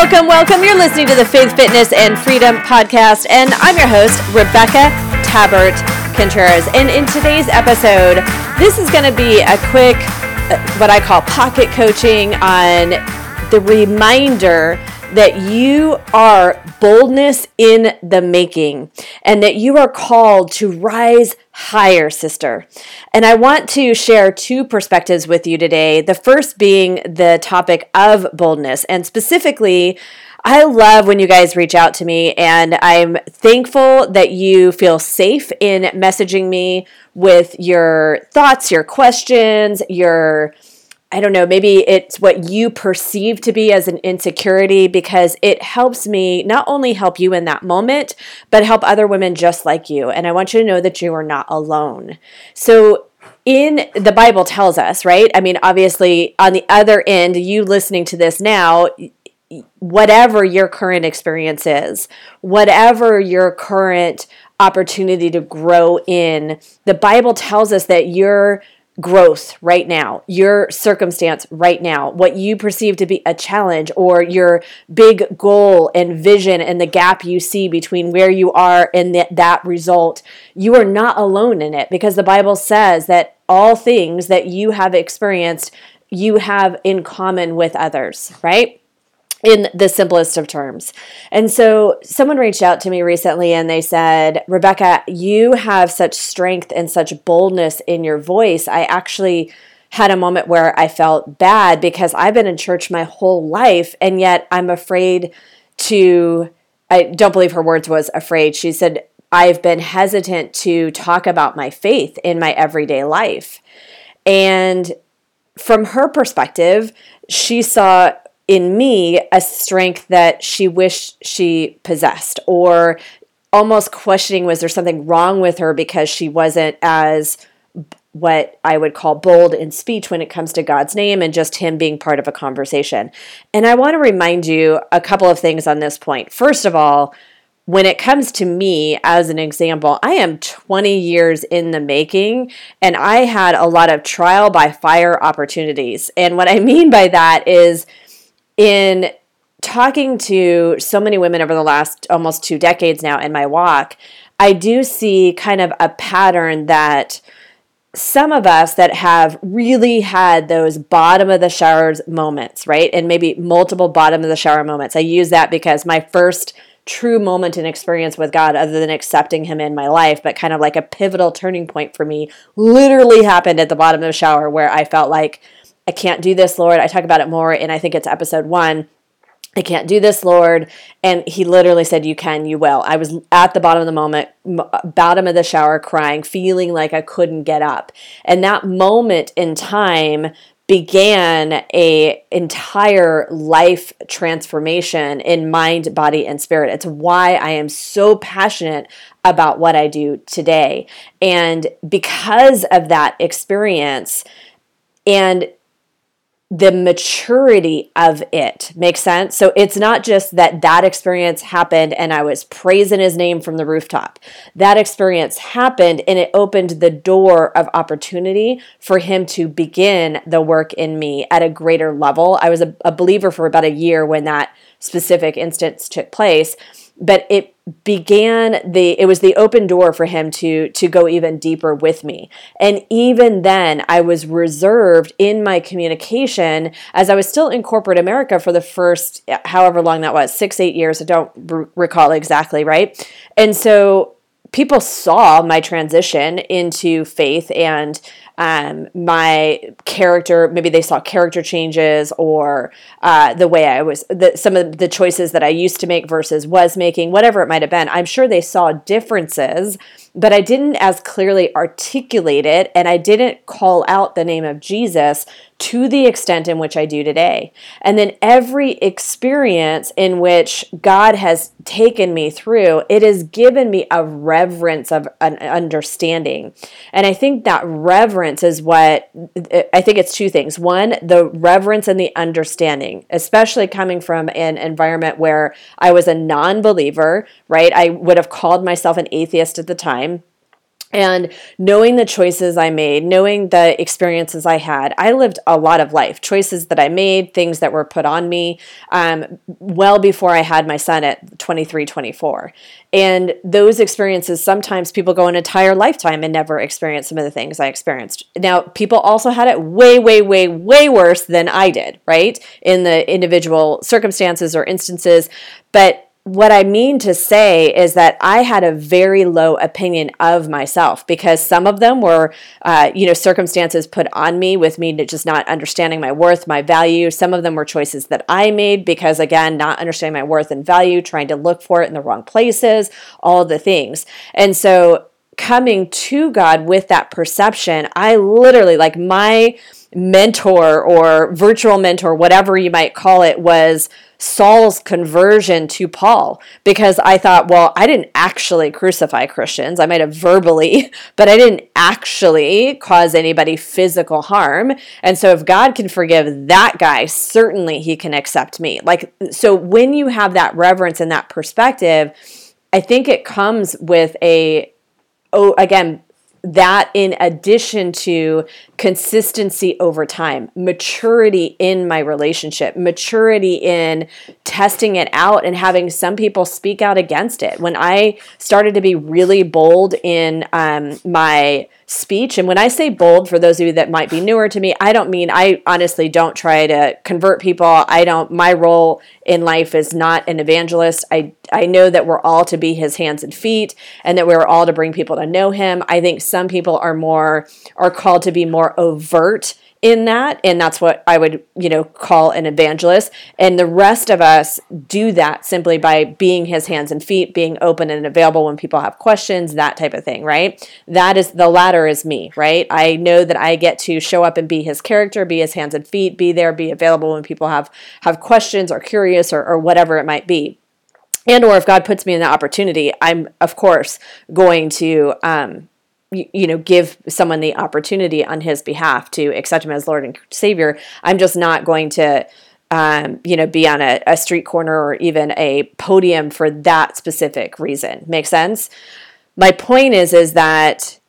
Welcome, welcome. You're listening to the Faith, Fitness, and Freedom podcast, and I'm your host, Rebecca Tabbert Contreras. And in today's episode, this is going to be a quick, uh, what I call pocket coaching on the reminder that you are boldness in the making and that you are called to rise higher, sister. And I want to share two perspectives with you today. The first being the topic of boldness, and specifically, I love when you guys reach out to me, and I'm thankful that you feel safe in messaging me with your thoughts, your questions, your I don't know, maybe it's what you perceive to be as an insecurity because it helps me not only help you in that moment, but help other women just like you. And I want you to know that you are not alone. So, in the Bible tells us, right? I mean, obviously, on the other end, you listening to this now, whatever your current experience is, whatever your current opportunity to grow in, the Bible tells us that you're growth right now, your circumstance right now, what you perceive to be a challenge or your big goal and vision and the gap you see between where you are and that, that result, you are not alone in it because the Bible says that all things that you have experienced, you have in common with others, right? In the simplest of terms. And so someone reached out to me recently and they said, Rebecca, you have such strength and such boldness in your voice. I actually had a moment where I felt bad because I've been in church my whole life and yet I'm afraid to I don't believe her words was afraid. She said I've been hesitant to talk about my faith in my everyday life. And from her perspective, she saw in me a strength that she wished she possessed or almost questioning was there something wrong with her because she wasn't as what I would call bold in speech when it comes to God's name and just Him being part of a conversation. And I want to remind you a couple of things on this point. First of all, when it comes to me as an example, I am 20 years in the making and I had a lot of trial by fire opportunities. And what I mean by that is, in talking to so many women over the last almost two decades now in my walk, I do see kind of a pattern that some of us that have really had those bottom of the showers moments, right? And maybe multiple bottom of the shower moments. I use that because my first true moment and experience with God, other than accepting Him in my life, but kind of like a pivotal turning point for me, literally happened at the bottom of the shower where I felt like, I can't do this, Lord. I talk about it more, and I think it's episode one. I can't do this, Lord. And he literally said, You can, you will. I was at the bottom of the moment, bottom of the shower, crying, feeling like I couldn't get up. And that moment in time began a entire life transformation in mind body and spirit it's why i am so passionate about what i do today and because of that experience and the maturity of it. Makes sense? So it's not just that that experience happened and i was praising his name from the rooftop. That experience happened and it opened the door of opportunity for him to begin the work in me at a greater level. I was a, a believer for about a year when that specific instance took place but it began the it was the open door for him to to go even deeper with me. And even then i was reserved in my communication as i was still in corporate america for the first however long that was 6 8 years. I don't r- recall exactly right? And so people saw my transition into faith and um, my character maybe they saw character changes or uh, the way i was the, some of the choices that i used to make versus was making whatever it might have been i'm sure they saw differences but I didn't as clearly articulate it and I didn't call out the name of Jesus to the extent in which I do today. And then every experience in which God has taken me through, it has given me a reverence of an understanding. And I think that reverence is what I think it's two things. One, the reverence and the understanding, especially coming from an environment where I was a non believer, right? I would have called myself an atheist at the time and knowing the choices I made, knowing the experiences I had, I lived a lot of life. Choices that I made, things that were put on me um, well before I had my son at 23, 24. And those experiences, sometimes people go an entire lifetime and never experience some of the things I experienced. Now, people also had it way, way, way, way worse than I did, right? In the individual circumstances or instances. But what I mean to say is that I had a very low opinion of myself because some of them were, uh, you know, circumstances put on me with me just not understanding my worth, my value. Some of them were choices that I made because, again, not understanding my worth and value, trying to look for it in the wrong places, all the things. And so coming to God with that perception, I literally, like, my mentor or virtual mentor, whatever you might call it, was Saul's conversion to Paul because I thought, well, I didn't actually crucify Christians. I might have verbally, but I didn't actually cause anybody physical harm. And so if God can forgive that guy, certainly he can accept me. Like, so when you have that reverence and that perspective, I think it comes with a, oh, again, that in addition to consistency over time, maturity in my relationship, maturity in testing it out and having some people speak out against it. When I started to be really bold in um, my speech, and when I say bold, for those of you that might be newer to me, I don't mean I honestly don't try to convert people. I don't, my role in life is not an evangelist. I, I know that we're all to be his hands and feet and that we're all to bring people to know him. I think some people are more, are called to be more overt in that and that's what i would you know call an evangelist. And the rest of us do that simply by being his hands and feet being open and available when people have questions that type of thing right? That is the latter is me right? I know that i get to show up and be his character be his hands and feet be there be available when people have have questions or curious or, or whatever it might be. And or if god puts me in the opportunity i'm of course going to um, you know give someone the opportunity on his behalf to accept him as lord and savior i'm just not going to um, you know be on a, a street corner or even a podium for that specific reason. Make sense? My point is is that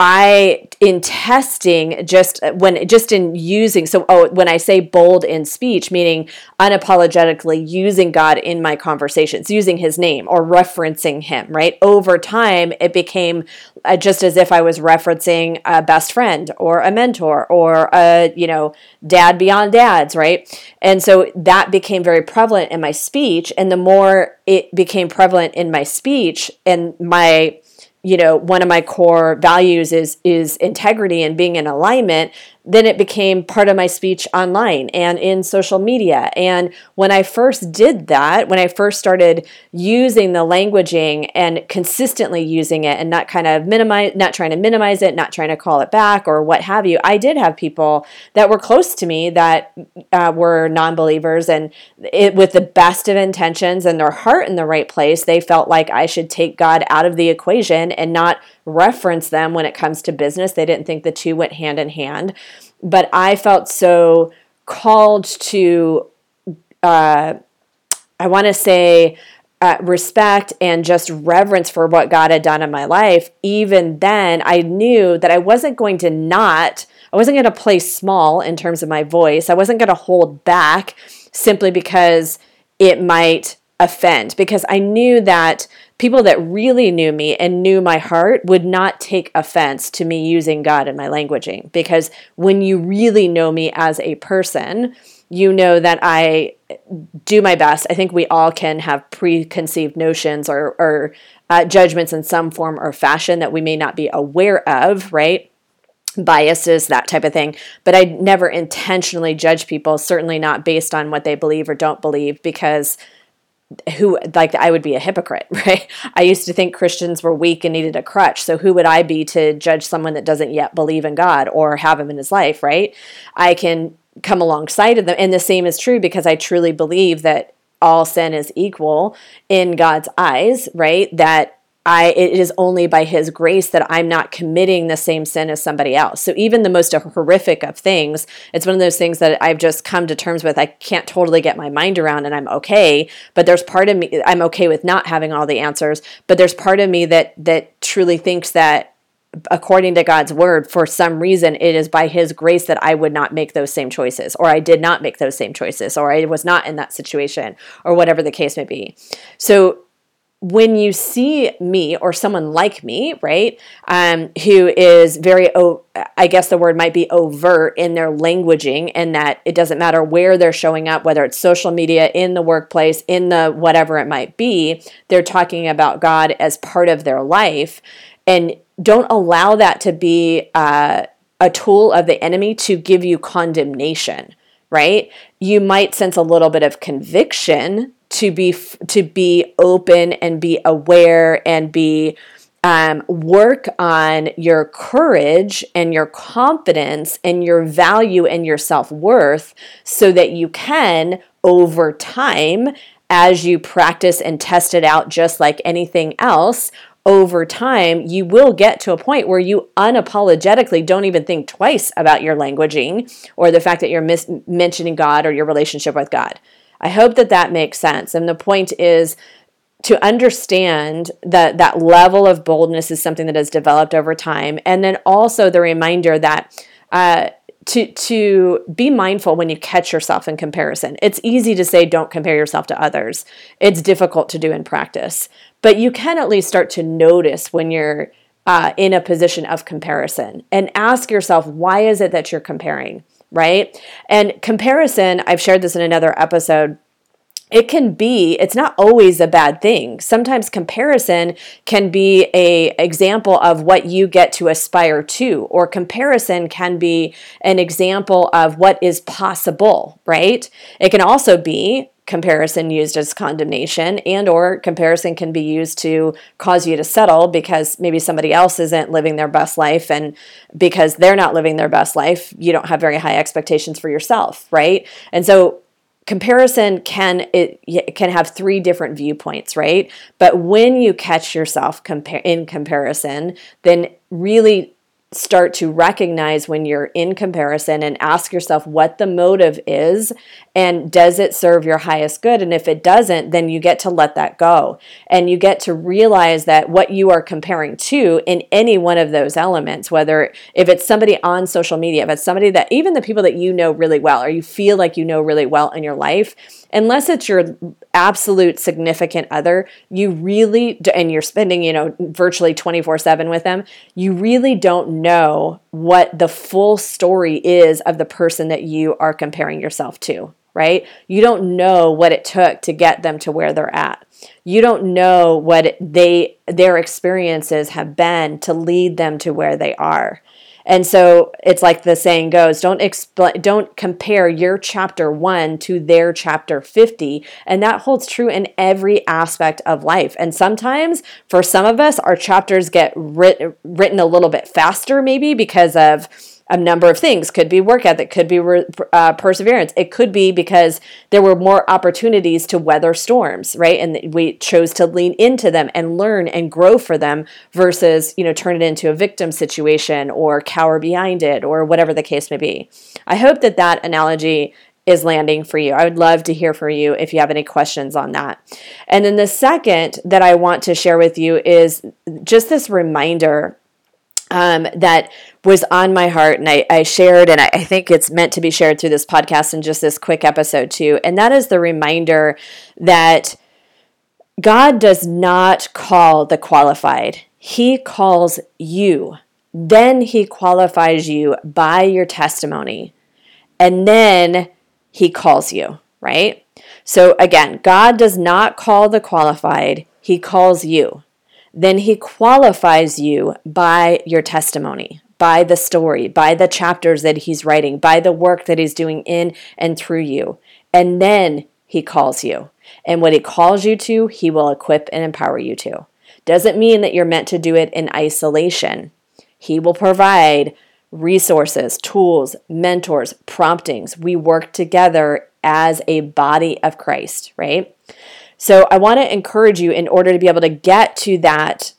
I in testing just when just in using so oh when I say bold in speech meaning unapologetically using God in my conversations using his name or referencing him right? Over time it became uh, just as if I was referencing a best friend or a mentor or a you know dad beyond dads right? And so that became very prevalent in my speech. And the more it became prevalent in my speech and my you know one of my core values is is integrity and being in alignment then it became part of my speech online and in social media. And when I first did that, when I first started using the languaging and consistently using it and not kind of minimize, not trying to minimize it, not trying to call it back or what have you, I did have people that were close to me that uh, were non believers and it, with the best of intentions and their heart in the right place, they felt like I should take God out of the equation and not reference them when it comes to business. They didn't think the two went hand in hand. But I felt so called to, uh, I want to say, uh, respect and just reverence for what God had done in my life. Even then, I knew that I wasn't going to not, I wasn't going to play small in terms of my voice. I wasn't going to hold back simply because it might offend, because I knew that people that really knew me and knew my heart would not take offense to me using God in my languaging because when you really know me as a person, you know that I do my best. I think we all can have preconceived notions or, or uh, judgments in some form or fashion that we may not be aware of, right? biases, that type of thing. But I never intentionally judge people, certainly not based on what they believe or don't believe, because who like I would be a hypocrite, right? I used to think Christians were weak and needed a crutch. So who would I be to judge someone that doesn't yet believe in God or have him in his life, right? I can come alongside of them and the same is true because I truly believe that all sin is equal in God's eyes, right? That I it is only by his grace that I'm not committing the same sin as somebody else. So even the most horrific of things, it's one of those things that I've just come to terms with. I can't totally get my mind around and I'm okay, but there's part of me I'm okay with not having all the answers, but there's part of me that that truly thinks that according to God's word, for some reason, it is by His grace that I would not make those same choices, or I did not make those same choices, or I was not in that situation, or whatever the case may be. So, when you see me or someone like me, right, um, who is very, I guess the word might be overt in their languaging, and that it doesn't matter where they're showing up, whether it's social media, in the workplace, in the whatever it might be, they're talking about God as part of their life. And don't allow that to be uh, a tool of the enemy to give you condemnation right you might sense a little bit of conviction to be to be open and be aware and be um, work on your courage and your confidence and your value and your self-worth so that you can over time as you practice and test it out just like anything else over time, you will get to a point where you unapologetically don't even think twice about your languaging or the fact that you're mis- mentioning God or your relationship with God. I hope that that makes sense. And the point is to understand that that level of boldness is something that has developed over time. And then also the reminder that uh, to to be mindful when you catch yourself in comparison. It's easy to say don't compare yourself to others. It's difficult to do in practice, but you can at least start to notice when you're uh, in a position of comparison and ask yourself why is it that you're comparing, right? And comparison, I've shared this in another episode it can be it's not always a bad thing sometimes comparison can be a example of what you get to aspire to or comparison can be an example of what is possible right it can also be comparison used as condemnation and or comparison can be used to cause you to settle because maybe somebody else isn't living their best life and because they're not living their best life you don't have very high expectations for yourself right? And so comparison can it, it, can have three different viewpoints right? But when you catch yourself compare in comparison then really start to recognize when you're in comparison and ask yourself what the motive is and does it serve your highest good? And if it doesn't then you get to let that go. And you get to realize that what you are comparing to in any one of those elements whether if it's somebody on social media if it's somebody that even the people that you know really well or you feel like you know really well in your life unless it's your absolute significant other, you really, and you're spending, you know, virtually 24 7 with them, you really don't know what the full story is of the person that you are comparing yourself to, right? You don't know what it took to get them to where they're at. You don't know what they their experiences have been to lead them to where they are. And so it's like the saying goes, don't don't compare your chapter 1 to their chapter 50, and that holds true in every aspect of life. And sometimes for some of us our chapters get writ- written a little bit faster maybe because of a number of things. Could be work ethic, could be uh, perseverance. It could be because there were more opportunities to weather storms, right? And we chose to lean into them and learn and grow for them versus, you know, turn it into a victim situation or cower behind it or whatever the case may be. I hope that that analogy is landing for you. I would love to hear from you if you have any questions on that. And then the second that I want to share with you is just this reminder um, that was on my heart and I, I shared, and I, I, think it's meant to be shared through this podcast and just this quick episode too. And that is the reminder that God does not call the qualified, He calls you. Then He qualifies you by your testimony. And then He calls you, right? So again, God does not call the qualified, He calls you then he qualifies you by your testimony, by the story, by the chapters that he's writing, by the work that he's doing in and through you. And then he calls you. And what he calls you to, he will equip and empower you to. Doesn't mean that you're meant to do it in isolation. He will provide resources, tools, mentors, promptings. We work together as a body of Christ, right? So I want to encourage you in order to be able to get to that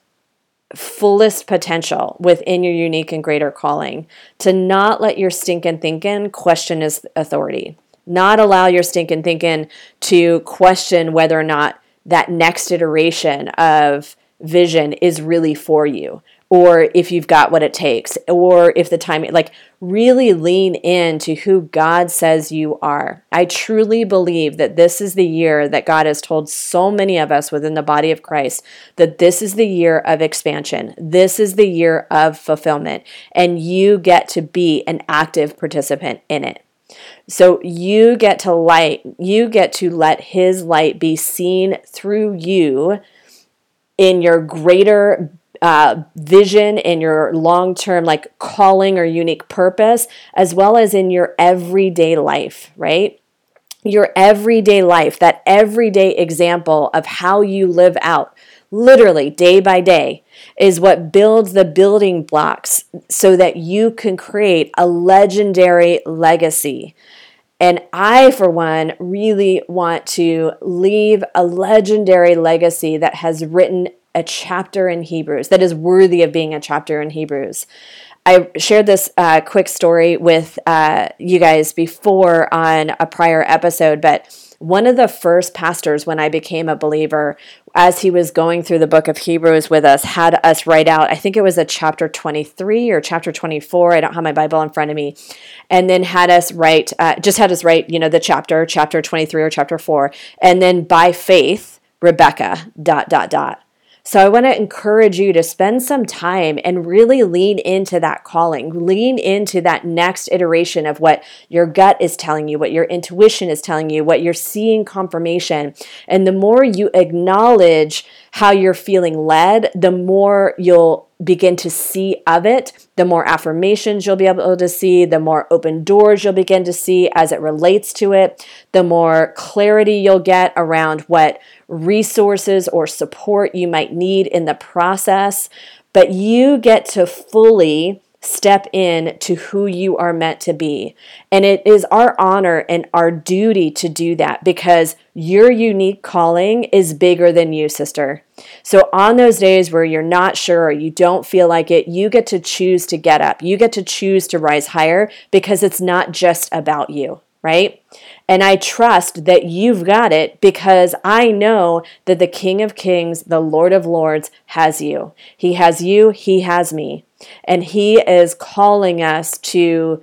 fullest potential within your unique and greater calling, to not let your stinking thinking question his authority, not allow your stinking thinking to question whether or not that next iteration of vision is really for you or if you've got what it takes, or if the timing, like really lean into who God says you are. I truly believe that this is the year that God has told so many of us within the body of Christ that this is the year of expansion. This is the year of fulfillment, and you get to be an active participant in it. So you get to light, you get to let his light be seen through you in your greater uh, vision and your long term like calling or unique purpose, as well as in your everyday life, right? Your everyday life, that everyday example of how you live out, literally day by day, is what builds the building blocks so that you can create a legendary legacy. And I, for one, really want to leave a legendary legacy that has written a chapter in Hebrews that is worthy of being a chapter in Hebrews. I shared this uh, quick story with uh, you guys before on a prior episode, but one of the first pastors when I became a believer, as he was going through the book of Hebrews with us, had us write out, I think it was a chapter 23 or chapter 24. I don't have my Bible in front of me. And then had us write, uh, just had us write, you know, the chapter, chapter 23 or chapter 4. And then by faith, Rebecca, dot, dot, dot. So I want to encourage you to spend some time and really lean into that calling, lean into that next iteration of what your gut is telling you, what your intuition is telling you, what you're seeing confirmation. And the more you acknowledge how you're feeling led, the more you'll begin to see of it, the more affirmations you'll be able to see, the more open doors you'll begin to see as it relates to it, the more clarity you'll get around what resources or support you might need in the process. But you get to fully step in to who you are meant to be. And it is our honor and our duty to do that because your unique calling is bigger than you, sister. So, on those days where you're not sure or you don't feel like it, you get to choose to get up. You get to choose to rise higher because it's not just about you, right? And I trust that you've got it because I know that the King of Kings, the Lord of Lords, has you. He has you, He has me. And He is calling us to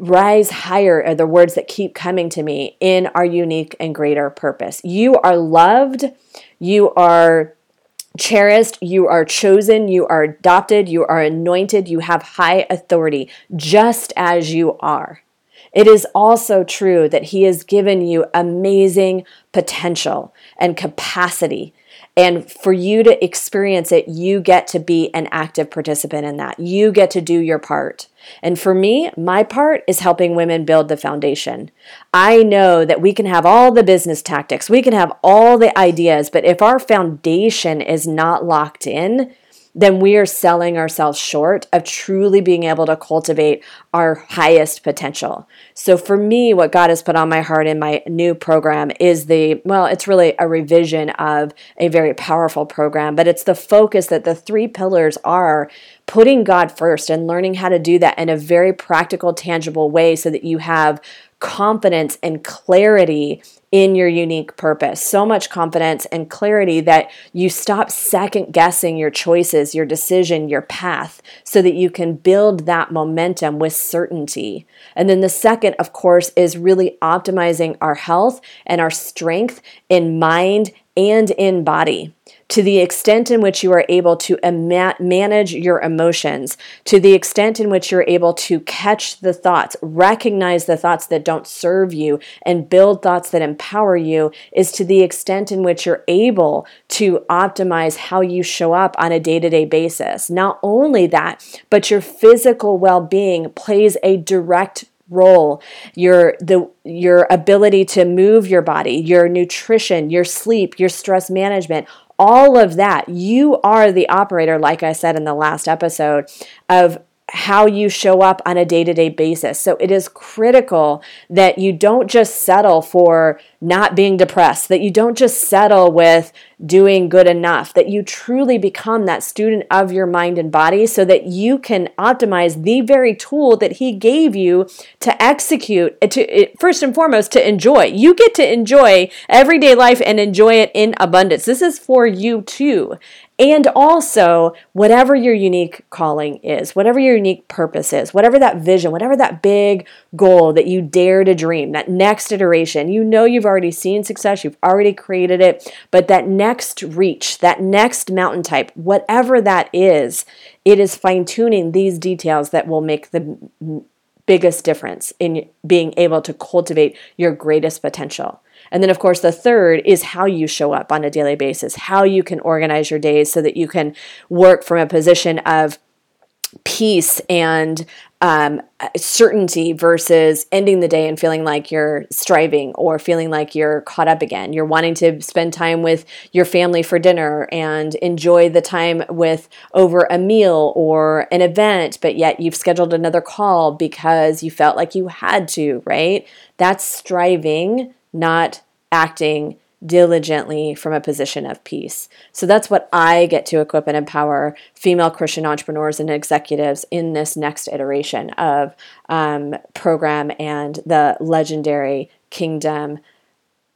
rise higher are the words that keep coming to me in our unique and greater purpose. You are loved, you are cherished, you are chosen, you are adopted, you are anointed, you have high authority, just as you are. It is also true that He has given you amazing potential and capacity and for you to experience it, you get to be an active participant in that. You get to do your part. And for me, my part is helping women build the foundation. I know that we can have all the business tactics, we can have all the ideas, but if our foundation is not locked in, then we are selling ourselves short of truly being able to cultivate our highest potential. So, for me, what God has put on my heart in my new program is the well, it's really a revision of a very powerful program, but it's the focus that the three pillars are putting God first and learning how to do that in a very practical, tangible way so that you have confidence and clarity in your unique purpose. So much confidence and clarity that you stop second guessing your choices, your decision, your path, so that you can build that momentum with certainty. And then the second, of course, is really optimizing our health and our strength in mind and in body to the extent in which you are able to manage your emotions, to the extent in which you're able to catch the thoughts, recognize the thoughts that don't serve you, and build thoughts that empower you, is to the extent in which you're able to optimize how you show up on a day to day basis. Not only that, but your physical well being plays a direct role your the your ability to move your body your nutrition your sleep your stress management all of that, you are the operator, like I said in the last episode, of how you show up on a day to day basis. So it is critical that you don't just settle for not being depressed, that you don't just settle with doing good enough, that you truly become that student of your mind and body so that you can optimize the very tool that He gave you to execute, eh, to eh, first and foremost, to enjoy. You get to enjoy everyday life and enjoy it in abundance. This is for you too. And also, whatever your unique calling is, whatever your unique purpose is, whatever that vision, whatever that big goal that you dare to dream, that next iteration, you know you've already seen success, you've already created it, but that next reach, that next mountain type, whatever that is, it is fine tuning these details that will make the biggest difference in being able to cultivate your greatest potential. And then, of course, the third is how you show up on a daily basis, how you can organize your days so that you can work from a position of peace and um, certainty versus ending the day and feeling like you're striving or feeling like you're caught up again. You're wanting to spend time with your family for dinner and enjoy the time with over a meal or an event, but yet you've scheduled another call because you felt like you had to, right? That's striving not acting diligently from a position of peace. So that's what I get to equip and empower female Christian entrepreneurs and executives in this next iteration of um, program and the legendary kingdom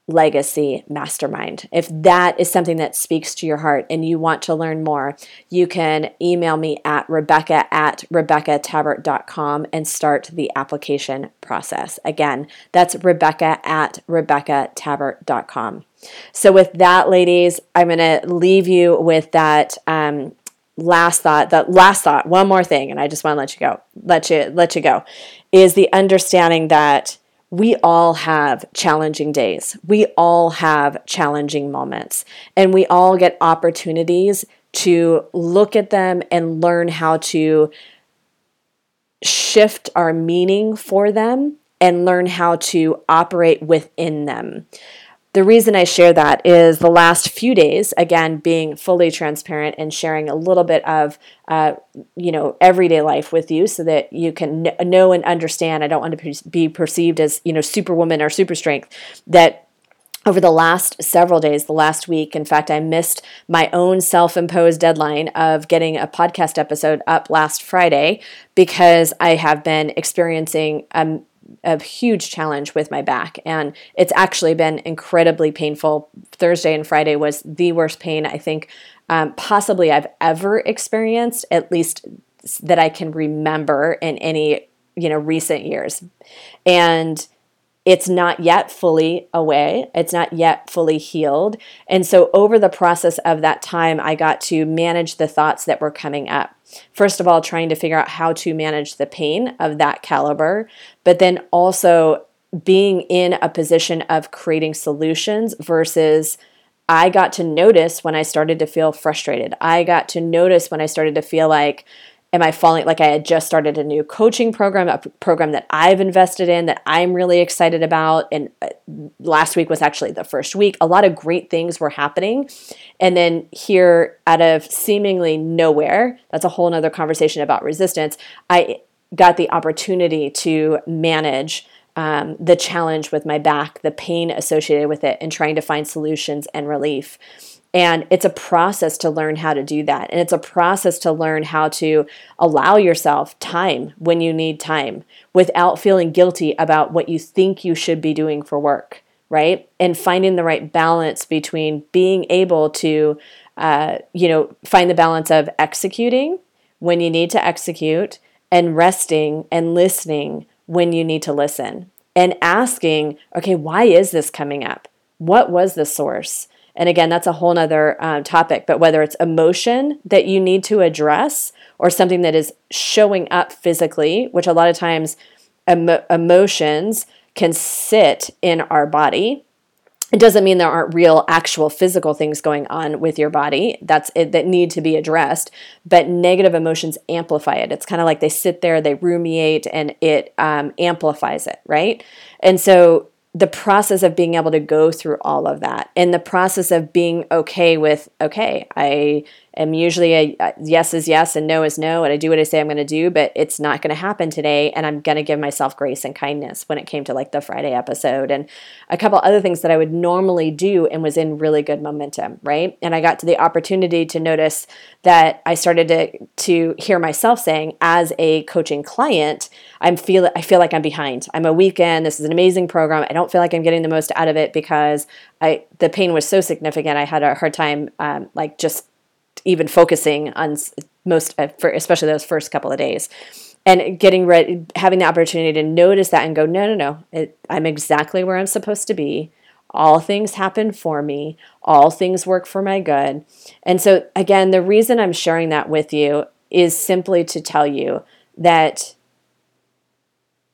Legacy Mastermind. If that is something that speaks to your heart and you want to learn more, you can email me at Rebecca at RebeccaTabbert.com and start the application process. Again, that's Rebecca at RebeccaTabbert.com. So, with that, ladies, I'm going to leave you with that. Um, last thought that last thought one more thing and i just want to let you go let you let you go is the understanding that we all have challenging days. We all have challenging moments. And we all get opportunities to look at them and learn how to shift our meaning for them and learn how to operate within them. The reason I share that is the last few days, again, being fully transparent and sharing a little bit of, uh, you know, everyday life with you so that you can know and understand. I don't want to be perceived as, you know, superwoman or super strength. That over the last several days, the last week, in fact, I missed my own self imposed deadline of getting a podcast episode up last Friday because I have been experiencing um, a huge challenge with my back. And it's actually been incredibly painful. Thursday and friday was the worst pain i think um, possibly i've ever experienced at least that i can remember in any you know recent years. And it's not yet fully away. It's not yet fully healed. And so, over the process of that time, I got to manage the thoughts that were coming up. First of all, trying to figure out how to manage the pain of that caliber, but then also being in a position of creating solutions versus I got to notice when I started to feel frustrated. I got to notice when I started to feel like, am I falling like I had just started a new coaching program, a program that I've invested in that I'm really excited about. And uh, last week was actually the first week. A lot of great things were happening. And then here, out of seemingly nowhere, that's a whole nother conversation about resistance. I got the opportunity to manage um, the challenge with my back, the pain associated with it, and trying to find solutions and relief. And it's a process to learn how to do that. And it's a process to learn how to allow yourself time when you need time without feeling guilty about what you think you should be doing for work, right? And finding the right balance between being able to, uh, you know, find the balance of executing when you need to execute and resting and listening when you need to listen and asking, okay, why is this coming up? What was the source? And again, that's a whole nother um, topic, but whether it's emotion that you need to address or something that is showing up physically, which a lot of times emo- emotions can sit in our body. It doesn't mean there aren't real, actual physical things going on with your body that's it, that need to be addressed, but negative emotions amplify it. It's kind of like they sit there, they rumiate, and it um, amplifies it, right? And so the process of being able to go through all of that and the process of being okay with okay i am usually a, yes is yes and no is no, and I do what I say I'm going to do, but it's not going to happen today. And I'm going to give myself grace and kindness when it came to like the Friday episode and a couple other things that I would normally do and was in really good momentum, right? And I got to the opportunity to notice that I started to to hear myself saying as a coaching client, I'm feel I feel like I'm behind. I'm a weekend. This is an amazing program. I don't feel like I'm getting the most out of it because I the pain was so significant. I had a hard time um, like just even focusing on most, uh, for especially those first couple of days, and getting ready, having the opportunity to notice that and go, no, no, no, it, I'm exactly where I'm supposed to be. All things happen for me. All things work for my good. And so, again, the reason I'm sharing that with you is simply to tell you that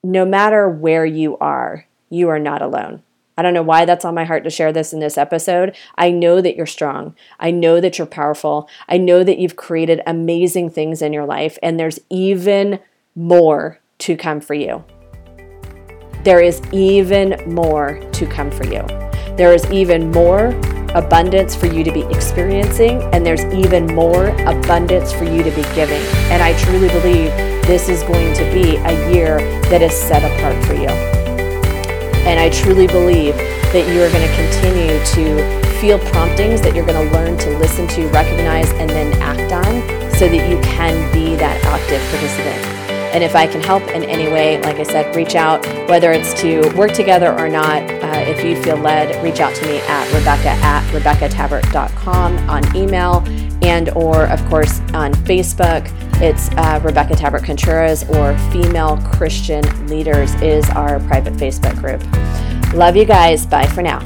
no matter where you are, you are not alone. I don't know why that's on my heart to share this in this episode. I know that you're strong. I know that you're powerful. I know that you've created amazing things in your life, and there's even more to come for you. There is even more to come for you. There is even more abundance for you to be experiencing, and there's even more abundance for you to be giving. And I truly believe this is going to be a year that is set apart for you. And I truly believe that you are going to continue to feel promptings that you're going to learn to listen to, recognize, and then act on so that you can be that active participant. And if I can help in any way, like I said, reach out, whether it's to work together or not. Uh, if you feel led, reach out to me at Rebecca at RebeccaTabbert.com on email and or, of course, on Facebook. It's uh, Rebecca Tabbert Contreras or Female Christian Leaders is our private Facebook group. Love you guys. Bye for now.